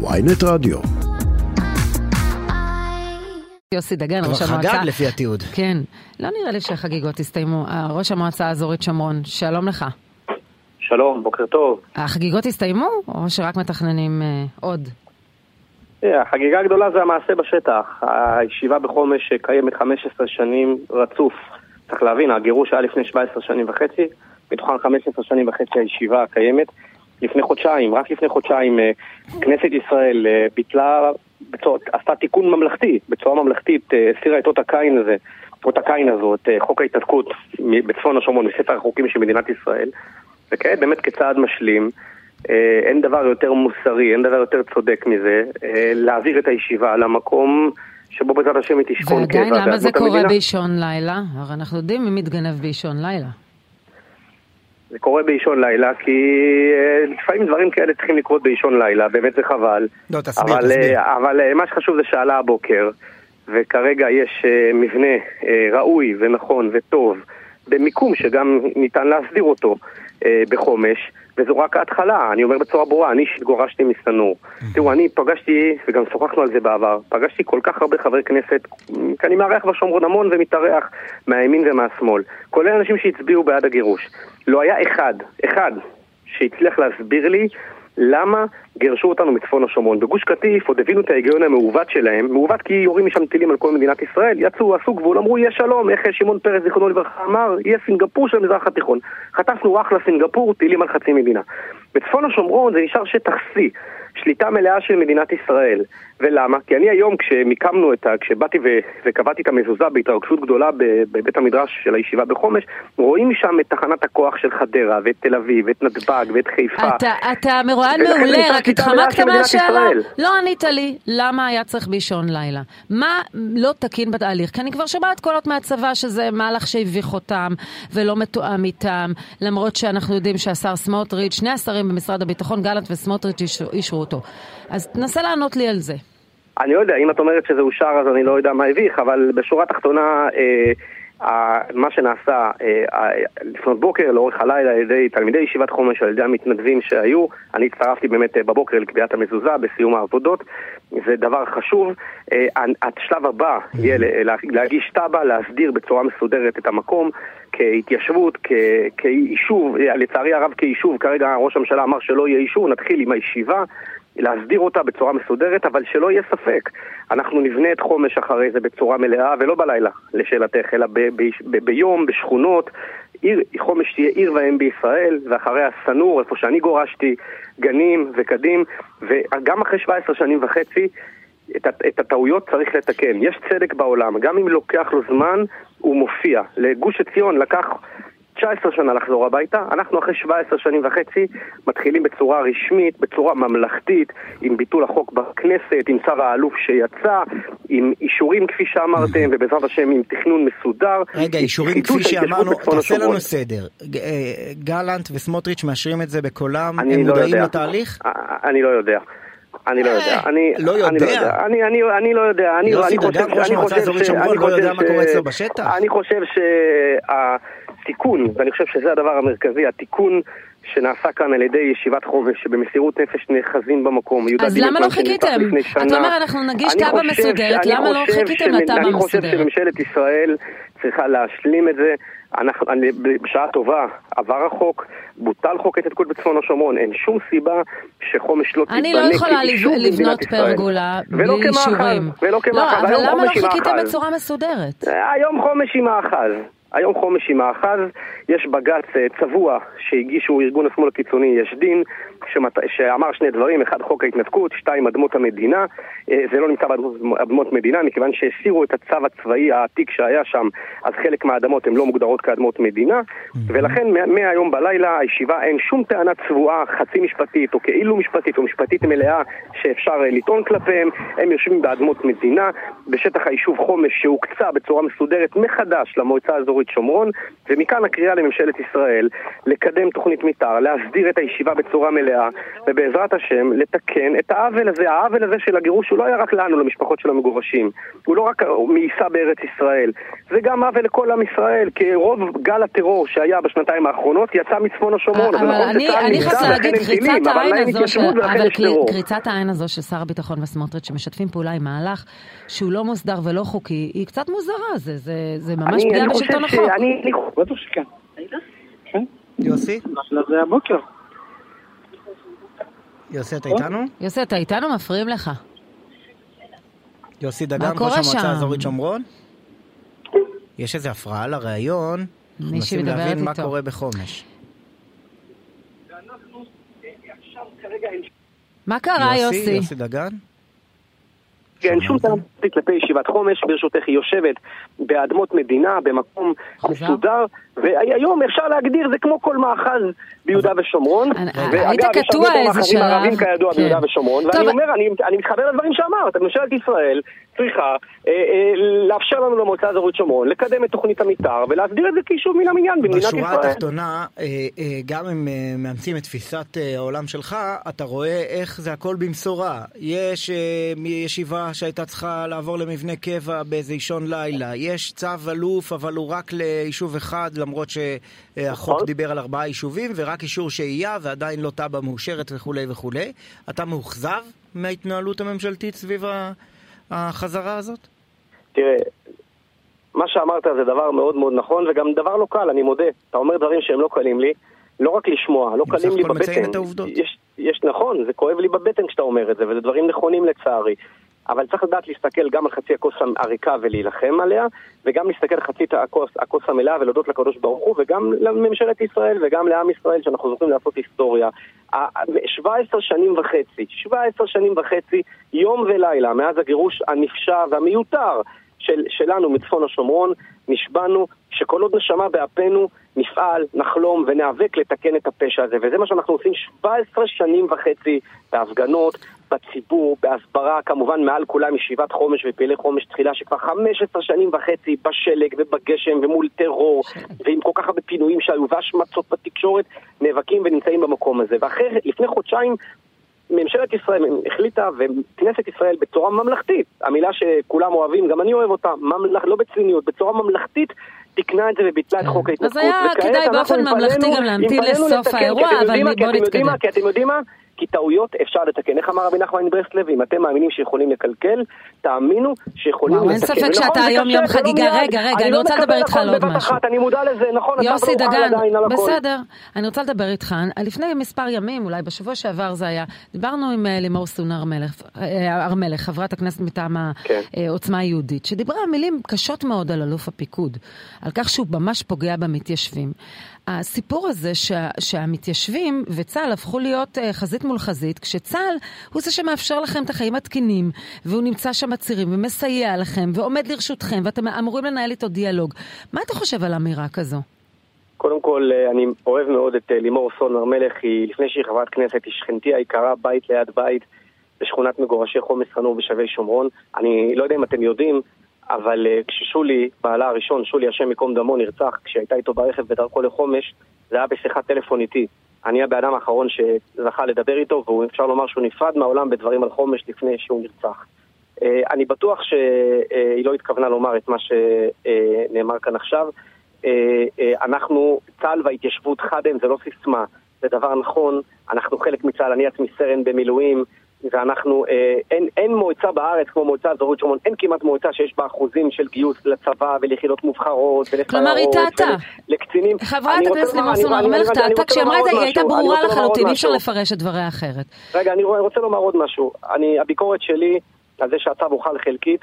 ויינט רדיו. יוסי דגן, ראש כבר המועצה. חגג לפי התיעוד. כן. לא נראה לי שהחגיגות הסתיימו. אה, ראש המועצה האזורית שומרון, שלום לך. שלום, בוקר טוב. החגיגות הסתיימו, או שרק מתכננים אה, עוד? אה, החגיגה הגדולה זה המעשה בשטח. הישיבה בחומש קיימת 15 שנים רצוף. צריך להבין, הגירוש היה לפני 17 שנים וחצי, מתוכן 15 שנים וחצי הישיבה קיימת. לפני חודשיים, רק לפני חודשיים, אה, כנסת ישראל אה, ביטלה, בצורה, עשתה תיקון ממלכתי, בצורה ממלכתית, אה, הסירה את אות הקין הזה, אות הקין הזו, את חוק ההתנתקות בצפון השומרון, מספר החוקים של מדינת ישראל. וכעת באמת כצעד משלים, אין דבר יותר מוסרי, אין דבר יותר צודק מזה, להעביר את הישיבה למקום שבו בעזרת השם היא תשכון ועדיין, קבע למה זה קורה. באישון לילה? הרי אנחנו יודעים מי מתגנב באישון לילה. זה קורה באישון לילה, כי אה, לפעמים דברים כאלה צריכים לקרות באישון לילה, באמת זה חבל. לא, תסביר, אבל, תסביר. אה, אבל אה, מה שחשוב זה שעלה הבוקר, וכרגע יש מבנה ראוי ונכון וטוב, במיקום שגם ניתן להסדיר אותו בחומש, וזו רק ההתחלה, אני אומר בצורה ברורה, אני אישית גורשתי משנור. תראו, אני פגשתי, וגם שוחחנו על זה בעבר, פגשתי כל כך הרבה חברי כנסת, כי אני מארח בשומרון המון ומתארח מהימין ומהשמאל, כולל אנשים שהצביעו בעד הגירוש. לא היה אחד, אחד, שהצליח להסביר לי למה גירשו אותנו מצפון השומרון. בגוש קטיף עוד הבינו את ההיגיון המעוות שלהם, מעוות כי יורים משם טילים על כל מדינת ישראל, יצאו, עשו גבול, אמרו יהיה שלום, איך שמעון פרס זיכרונו לברכה אמר, יהיה סינגפור של המזרח התיכון. חטפנו אחלה סינגפור, טילים על חצי מדינה. בצפון השומרון זה נשאר שטח C, שליטה מלאה של מדינת ישראל. ולמה? כי אני היום כשמיקמנו את ה... כשבאתי ו... וקבעתי את המזוזה בהתרגשות גדולה בבית המדרש של הישיבה בחומש, רואים שם את תחנת הכוח של חדרה, ואת תל אביב, ואת נתב"ג, ואת חיפה. אתה, אתה מרואיין מעולה, רק התחמקת מהשאלה. לא ענית לי למה היה צריך באישון לילה. מה לא תקין בתהליך? כי אני כבר שומעת קולות מהצבא שזה מהלך שהביך אותם ולא מתואם איתם, למרות שאנחנו יודעים שהשר סמוטריץ', שני השרים במשרד הביטחון, גלנט וסמוטריץ' אישרו אותו. אז תנסה לענות לי על זה. אני לא יודע, אם את אומרת שזה אושר אז אני לא יודע מה הביך, אבל בשורה התחתונה, אה, מה שנעשה אה, אה, לפנות בוקר, לאורך הלילה, על ידי תלמידי ישיבת חומש, על ידי המתנדבים שהיו, אני הצטרפתי באמת אה, בבוקר לקביעת המזוזה בסיום העבודות, זה דבר חשוב. אה, השלב הבא יהיה להגיש תב"ע, להסדיר בצורה מסודרת את המקום. כהתיישבות, כ- כיישוב, אה, לצערי הרב כיישוב, כרגע ראש הממשלה אמר שלא יהיה יישוב, נתחיל עם הישיבה, להסדיר אותה בצורה מסודרת, אבל שלא יהיה ספק. אנחנו נבנה את חומש אחרי זה בצורה מלאה, ולא בלילה, לשאלתך, אלא ב- ב- ב- ביום, בשכונות. עיר, חומש תהיה עיר ואם בישראל, ואחריה סנור, איפה שאני גורשתי, גנים וקדים, וגם אחרי 17 שנים וחצי, את, את הטעויות צריך לתקן. יש צדק בעולם, גם אם לוקח לו זמן, הוא מופיע. לגוש עציון לקח 19 שנה לחזור הביתה, אנחנו אחרי 17 שנים וחצי מתחילים בצורה רשמית, בצורה ממלכתית, עם ביטול החוק בכנסת, עם שר האלוף שיצא, עם אישורים כפי שאמרתם, ובעזרת השם עם תכנון מסודר. רגע, אישורים כפי שאמרנו, תעשה. לנו סדר. אה, גלנט וסמוטריץ' מאשרים את זה בקולם, הם לא מודעים. לתהליך? אה, אני לא יודע. אני לא יודע. אני לא אני יודע? אני אני אני לא יודע. אני יוסי אני דגן, ראש אני שומרון, אני לא חושב יודע מה ש- קורה אצלו בשטח? אני חושב שהתיקון, ואני חושב שזה הדבר המרכזי, התיקון שנעשה כאן על ידי ישיבת חומש, שבמסירות נפש נאחזים במקום. אז למה לא חיכיתם? אתה. אומר, אנחנו נגיש תב"ע מסודרת, למה לא חיכיתם לתב"ע אני חושב? שממשלת ישראל צריכה להשלים את זה. אנחנו, אני, בשעה טובה עבר החוק, בוטל חוק ההתנתקות בצפון השומרון, אין שום סיבה שחומש לא תיבנה אני לא יכולה לבנות. פרגולה ולא בלי כמאחז, אישורים. ולא כמאחז, לא, אבל למה לא חיכיתם. בצורה מסודרת? היום חומש עם מאחז. היום חומש עם מאחז, יש בג"ץ אה, צבוע שהגישו ארגון השמאל הקיצוני יש דין, שמת... שאמר שני דברים, אחד חוק ההתנתקות, שתיים אדמות המדינה, אה, זה לא נמצא באדמות מדינה, מכיוון שהסירו את הצו הצבאי העתיק שהיה שם, אז חלק מהאדמות הן לא מוגדרות כאדמות מדינה, ולכן מה- מהיום בלילה הישיבה אין שום טענה צבועה, חצי משפטית או כאילו משפטית או משפטית מלאה שאפשר אה, לטעון כלפיהם, הם יושבים באדמות מדינה, בשטח היישוב חומש שהוקצה בצורה מסודרת מחדש למועצה האזורית אזורית שומרון, ומכאן הקריאה לממשלת ישראל לקדם תוכנית מתאר, להסדיר את הישיבה בצורה מלאה, ובעזרת השם לתקן את העוול הזה. העוול הזה של הגירוש הוא לא היה רק לנו, למשפחות של המגורשים. הוא לא רק מאיסה בארץ ישראל, זה גם עוול לכל עם ישראל, כי רוב גל הטרור שהיה בשנתיים האחרונות יצא מצפון השומרון. אבל נכון אני, שצה"ל אני ולכן להגיד, קריצת העין הזו ולכן אבל. קריצת העין הזו של שר הביטחון וסמוטריץ' שמשתפים פעולה עם מהלך שהוא לא מוסדר ולא חוקי, היא קצת מוזרה, זה, זה, זה ממש פגיעה בשלטון ש- החוק. אני- אני- בטח שכן. כן, יוסי? אחלה זה הבוקר. יוסי, אתה איתנו? יוסי, אתה איתנו? מפריעים לך. יוסי דגן, ראש המועצה? האזורית שומרון? יש איזו הפרעה לראיון. מנסים להבין מה. קורה בחומש. מה קרה, יוסי? יוסי דגן? אין שום טעם כלפי ישיבת חומש, ברשותך היא יושבת באדמות מדינה, במקום? מסודר, והיום אפשר להגדיר, זה כמו כל מאחז ביהודה ושומרון. אני- ואגב, היית יש הרבה קטוע יותר איזה מאחזים שלב. ערבים כידוע כן. ביהודה ושומרון, ואני אומר, אני- אני מתחבר לדברים שאמרת, ממשלת ישראל צריכה אה, אה, לאפשר לנו למועצה האזורית שומרון לקדם את תוכנית המתאר ולהסדיר את זה כיישוב מן המניין במדינת ישראל. בשורה התחתונה, אה, גם אם מאמצים את תפיסת העולם שלך, אתה רואה איך זה הכל במשורה. יש אה, שהייתה צריכה לעבור למבנה קבע באיזה אישון לילה, יש צו אלוף, אבל הוא רק ליישוב אחד, למרות שהחוק נכון. דיבר על ארבעה יישובים, ורק אישור שהייה, ועדיין לא תב"ע מאושרת וכולי וכולי. אתה מאוכזב מההתנהלות הממשלתית סביב החזרה הזאת? תראה, מה שאמרת זה דבר מאוד מאוד נכון, וגם דבר לא קל, אני מודה. אתה אומר דברים שהם לא קלים לי, לא רק לשמוע, לא בסך קלים לי הכל מציין בבטן. את העובדות. יש, יש נכון, זה כואב לי בבטן כשאתה אומר את זה, וזה דברים נכונים לצערי. אבל צריך לדעת להסתכל גם על חצי הכוס הריקה ולהילחם עליה, וגם להסתכל על חצי הכוס, הכוס המלאה ולהודות לקדוש ברוך הוא, וגם לממשלת ישראל וגם לעם ישראל שאנחנו זוכים לעשות היסטוריה. ה- ה- 17 שנים וחצי, 17 שנים וחצי, יום ולילה, מאז הגירוש הנפשע והמיותר של, שלנו מצפון השומרון, נשבענו שכל עוד נשמה באפינו, נפעל, נחלום וניאבק לתקן את הפשע הזה. וזה מה שאנחנו עושים 17 שנים וחצי בהפגנות, בציבור, בהסברה, כמובן מעל כולם ישיבת חומש ופעילי חומש תחילה, שכבר 15 שנים וחצי בשלג ובגשם ומול טרור, ועם כל כך הרבה פינויים שהיו והשמצות בתקשורת, נאבקים ונמצאים במקום הזה. ואחרי, לפני חודשיים, ממשלת ישראל החליטה, וכנסת ישראל בצורה ממלכתית, המילה שכולם אוהבים, גם אני אוהב אותה, ממלכ... לא בציניות, בצורה ממלכתית, תיקנה את זה וביטלה את כן. חוק אז ההתנתקות. היה וכעת כדאי באופן ממלכתי גם להמתין לסוף האירוע, אבל יודעים מה? כי בוא אתם יודעים נתקדם. כי אתם יודעים מה? כי טעויות אפשר לתקן. איך אמר רבי נחמן מברסלב? אם אתם מאמינים שיכולים לקלקל, תאמינו שיכולים לתקן. אין ספק ונכון, שאתה היום יום לא חגיגה. רגע, רגע, אני לא רוצה לדבר איתך על עוד משהו. אני מודע לזה, נכון, יוסי לא דגן. בסדר. אני רוצה לדבר איתך. לפני מספר ימים, אולי בשבוע שעבר זה היה, דיברנו עם אה, לימור סון הר מלך, אה, הר מלך, חברת הכנסת מטעם כן. העוצמה היהודית, שדיברה מילים קשות מאוד על אלוף הפיקוד, על כך שהוא ממש פוגע במתיישבים. הסיפור הזה שה, שהמתיישבים וצה"ל הפכו להיות אה, חזית מול חזית, כשצה"ל הוא זה שמאפשר לכם את החיים התקינים, והוא נמצא שם בצירים ומסייע לכם ועומד לרשותכם, ואתם אמורים לנהל איתו דיאלוג. מה אתה חושב על אמירה כזו? קודם כל, אה, אני אוהב מאוד את אה, לימור סון הר מלך, היא לפני שהיא חברת כנסת, היא שכנתי היקרה, בית ליד בית, בשכונת מגורשי חומס חנור בשבי שומרון. אני לא יודע אם אתם יודעים, אבל אה, כששולי, בעלה הראשון, שולי השם ייקום דמו, נרצח, כשהייתה איתו ברכב בדרכו לחומש, זה היה בשיחת טלפון איתי. אני הבן אדם האחרון שזכה לדבר איתו, ואפשר לומר שהוא נפרד מהעולם בדברים על חומש לפני שהוא נרצח. אה, אני בטוח שהיא לא התכוונה לומר את מה שנאמר כאן עכשיו. אה, אה, אנחנו, צה"ל וההתיישבות חד הם, זה לא סיסמה, זה דבר נכון, אנחנו חלק מצה"ל, אני עצמי סרן במילואים, ואנחנו, אה, אין, אין מועצה בארץ כמו מועצה אזורית שומרון, אין כמעט מועצה שיש בה אחוזים של גיוס לצבא וליחידות מובחרות ולסיירות. כלומר, היא טעתה. לקצינים. חברת הכנסת לימור סון הר מלך טעתה, כשהיא אמרה את זה, היא הייתה ברורה לחלוטין, אי אפשר. לפרש את דבריה אחרת. רגע, אני רוצה לומר עוד משהו. אני, הביקורת שלי על זה שהצו הוחל חלקית,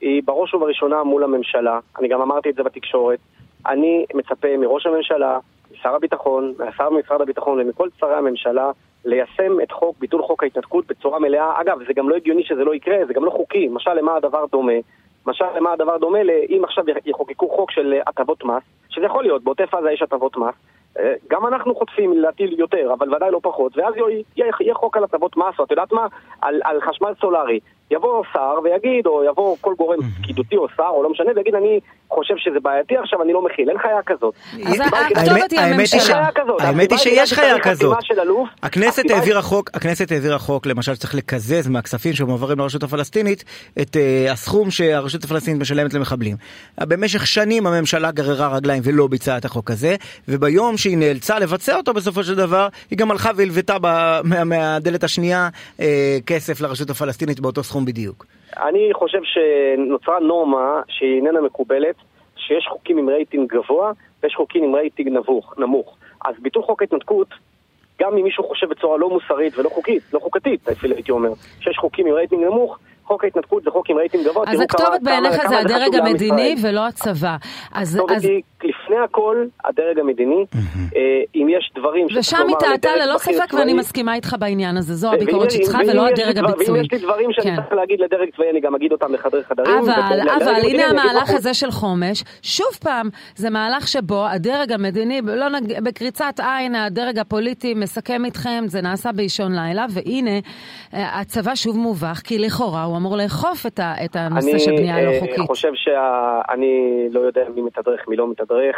היא בראש ובראשונה מול הממשלה. אני גם אמרתי את זה בתקשורת. אני מצפה מראש הממשלה, משר הביטחון, מהשר במשרד הביטחון ומכל שרי הממשלה ליישם את חוק, ביטול חוק ההתנתקות בצורה מלאה. אגב, זה גם לא הגיוני שזה לא יקרה, זה גם לא חוקי. משל למה הדבר דומה? משל למה הדבר דומה אם עכשיו יחוקקו חוק של הטבות מס, שזה יכול להיות, בעוטף עזה יש הטבות מס, אה, גם אנחנו חוטפים להטיל יותר, אבל ודאי לא פחות, ואז יהיה, חוק על הטבות מס, או את יודעת מה? על, על חשמל סולארי. יבוא שר ויגיד, או יבוא כל גורם פקידותי או שר, או לא משנה, ויגיד, אני חושב שזה בעייתי עכשיו, אני לא מכיל. אין חיה כזאת. אז הכתובת היא האמת היא הממשלה. האמת שיש חיה כזאת. הכנסת העבירה חוק, הכנסת העבירה חוק, למשל שצריך לקזז מהכספים שמועברים לרשות הפלסטינית את uh, הסכום שהרשות הפלסטינית משלמת למחבלים. במשך שנים הממשלה גררה רגליים ולא ביצעה את החוק הזה, וביום שהיא נאלצה לבצע אותו בסופו של דבר, היא גם הלכה והלוותה מהדלת השנייה uh, כסף לרשות הפלסטינית באותו סכום בדיוק. אני חושב שנוצרה נורמה שהיא איננה מקובלת, שיש חוקים עם רייטינג גבוה ויש חוקים עם רייטינג נמוך. נמוך. אז ביטול חוק ההתנתקות, גם אם מישהו חושב בצורה לא מוסרית ולא חוקית, לא חוקתית אפילו הייתי אומר, שיש חוקים עם רייטינג נמוך, חוק ההתנתקות זה חוק עם רייטינג גבוה. אז הכתובת בעיניך זה הדרג המדיני. ולא הצבא. אז הכתובת אז- היא לפני הכל הדרג המדיני, אה, אם יש דברים שצריך ושם לומר היא טעתה לדרג ללא בכיר ספק, ואני מסכימה איתך בעניין הזה. זו הביקורת שלך ולא הדרג הביצועי. ואם יש לי דברים שאני כן. צריך להגיד לדרג צבאי, אני גם אגיד אותם בחדרי חדרים. אבל, אבל הנה אני המהלך. הזה של חומש, שוב פעם, זה מהלך שבו הדרג המדיני, לא. בקריצת עין, הדרג הפוליטי מסכם איתכם, זה נעשה באישון לילה, והנה, אה, הצבא שוב מובך, כי לכאורה הוא אמור לאכוף את, הנושא של בנייה לא אני חוקית. אה, חושב שאני לא יודע מי מתדרך, מי לא מתדרך.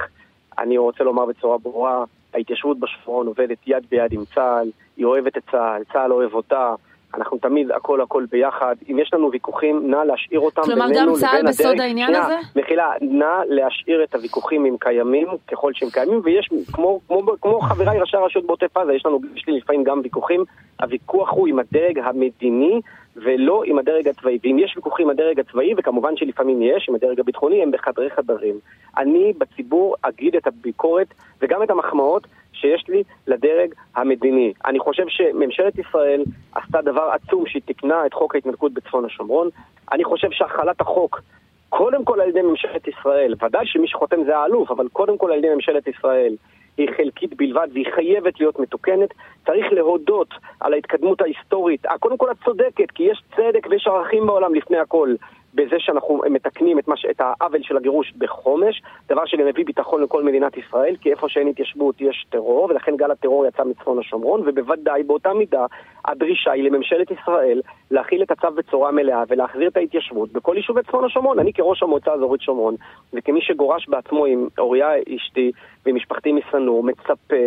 אני רוצה לומר בצורה ברורה, ההתיישבות בשפרון עובדת יד ביד עם צה"ל, היא אוהבת את צה"ל, צה"ל אוהב אותה. אנחנו תמיד הכל הכל ביחד. אם יש לנו ויכוחים, נא להשאיר אותם כלומר, בינינו גם לבין צה"ל הדרג. בסוד העניין שנייה, הזה? מחילה, נא להשאיר את הוויכוחים אם קיימים, ככל שהם קיימים, ויש, כמו, כמו, כמו חבריי ראשי הרשויות בעוטף עזה, יש לנו, יש לי לפעמים גם ויכוחים. הוויכוח הוא עם הדרג המדיני ולא עם הדרג הצבאי. ואם יש ויכוחים עם הדרג הצבאי, וכמובן שלפעמים יש, עם הדרג הביטחוני, הם בחדרי חדרים. אני בציבור אגיד את הביקורת וגם את המחמאות שיש לי לדרג המדיני. אני חושב שממשלת ישראל עשתה דבר עצום שהיא תיקנה את חוק ההתנתקות בצפון השומרון. אני חושב שהחלת החוק קודם כל על ידי ממשלת ישראל, ודאי שמי שחותם זה האלוף, אבל קודם כל על ידי ממשלת ישראל, היא חלקית בלבד והיא חייבת להיות מתוקנת. צריך להודות על ההתקדמות ההיסטורית, אה, קודם כל את צודקת, כי יש צדק ויש ערכים בעולם לפני הכל. בזה שאנחנו מתקנים את, מה, את העוול של הגירוש בחומש, דבר שגם מביא ביטחון לכל מדינת ישראל, כי איפה שאין התיישבות יש טרור, ולכן גל הטרור יצא מצפון השומרון, ובוודאי באותה מידה הדרישה היא לממשלת ישראל להכיל את הצו בצורה מלאה ולהחזיר את ההתיישבות בכל יישובי צפון השומרון. אני כראש המועצה האזורית שומרון, וכמי שגורש בעצמו עם אוריה אשתי ועם משפחתי משנור, מצפה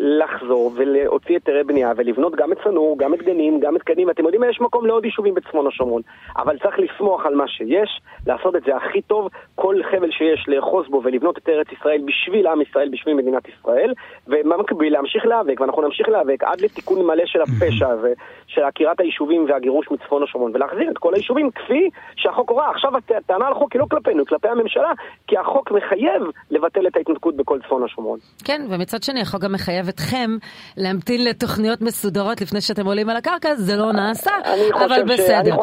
לחזור ולהוציא היתרי בנייה ולבנות גם את צנור, גם את גנים, גם את קנים. אתם יודעים, יש מקום לעוד יישובים בצפון השומרון. אבל צריך לסמוך על מה שיש, לעשות את זה הכי טוב, כל חבל שיש לאחוז בו ולבנות את ארץ ישראל בשביל עם ישראל, בשביל מדינת ישראל, ובמקביל להמשיך להיאבק, ואנחנו נמשיך להיאבק עד לתיקון מלא של הפשע הזה, של עקירת היישובים והגירוש מצפון השומרון, ולהחזיר את כל היישובים כפי שהחוק הורה. עכשיו הט- הטענה על החוק היא לא כלפינו, כלפי הממשלה, כי החוק מחייב לבטל את ההתנתקות בכל צפון השומרון. כן, ומצד שני, החוק גם מחייב אתכם להמתין לתוכניות מסודרות לפני שאתם עולים על הקרקע, זה לא נעשה, אבל בסדר.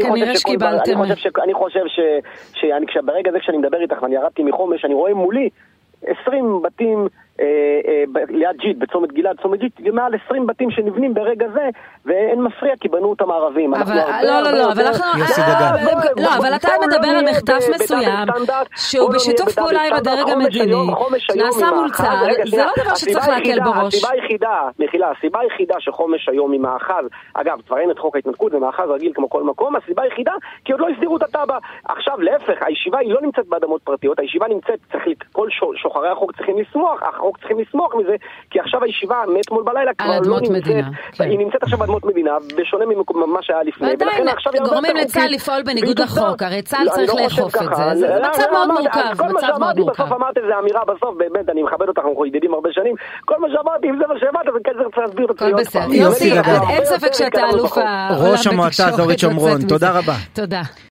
כנראה שקיבלתם... אני חושב ש... אני חושב ש... שאני, כשברגע זה כשאני מדבר איתך ואני ירדתי מחומש, אני רואה מולי 20 בתים ליד ג'יט, בצומת גלעד, צומת ג'יט, מעל 20 בתים שנבנים ברגע זה, ואין מפריע כי בנו אותם ערבים. אבל לא, לא, לא, אבל אנחנו... אה. אה, לא, אבל אתה בואו לא מדבר על מחטף מסוים, שהוא לא בשיתוף פעולה עם. הדרג המדיני, נעשה מול. צה"ל, זה לא דבר שצריך להקל בראש. הסיבה היחידה, מחילה, הסיבה היחידה שחומש היום עם מאחז, אגב, כבר אין את חוק ההתנתקות, זה מאחז רגיל כמו כל מקום, הסיבה היחידה, כי עוד לא הסדירו את התב"ע. עכשיו, להפך, הישיבה היא לא נמצאת באדמות פרטיות, הישיבה נמצאת, צריך, כל שוחרי החוק צריכים לשמוח, החוק צריכים לשמוח מזה, כי עכשיו הישיבה מאתמול בלילה כבר לא אדמות נמצאת, מדינה, כן. היא נמצאת עכשיו באדמות מדינה, בשונה ממה שהיה לפני, ועדיין, ולכן עכשיו היא הרבה גורמים לצה"ל חוקית. לפעול בניגוד לחוק. הרי צה"ל לא, צריך לא לאכוף את. זה, זה לא, מצב מאוד מורכב, כל מה מצב מאוד שאמרתי מורכב. בסוף אמרת איזה אמירה בסוף, באמת, אני מכבד אותך, אנחנו ידידים הרבה שנים. כל מה שאמרתי, אם זה מה שהבנת, אז כן צריך להסביר את הכל עוד בסדר. פעם. יוסי. אין ספק שאתה אלוף העולם ראש המועצה בתקשורת האזורית שומרון. תודה רבה. תודה.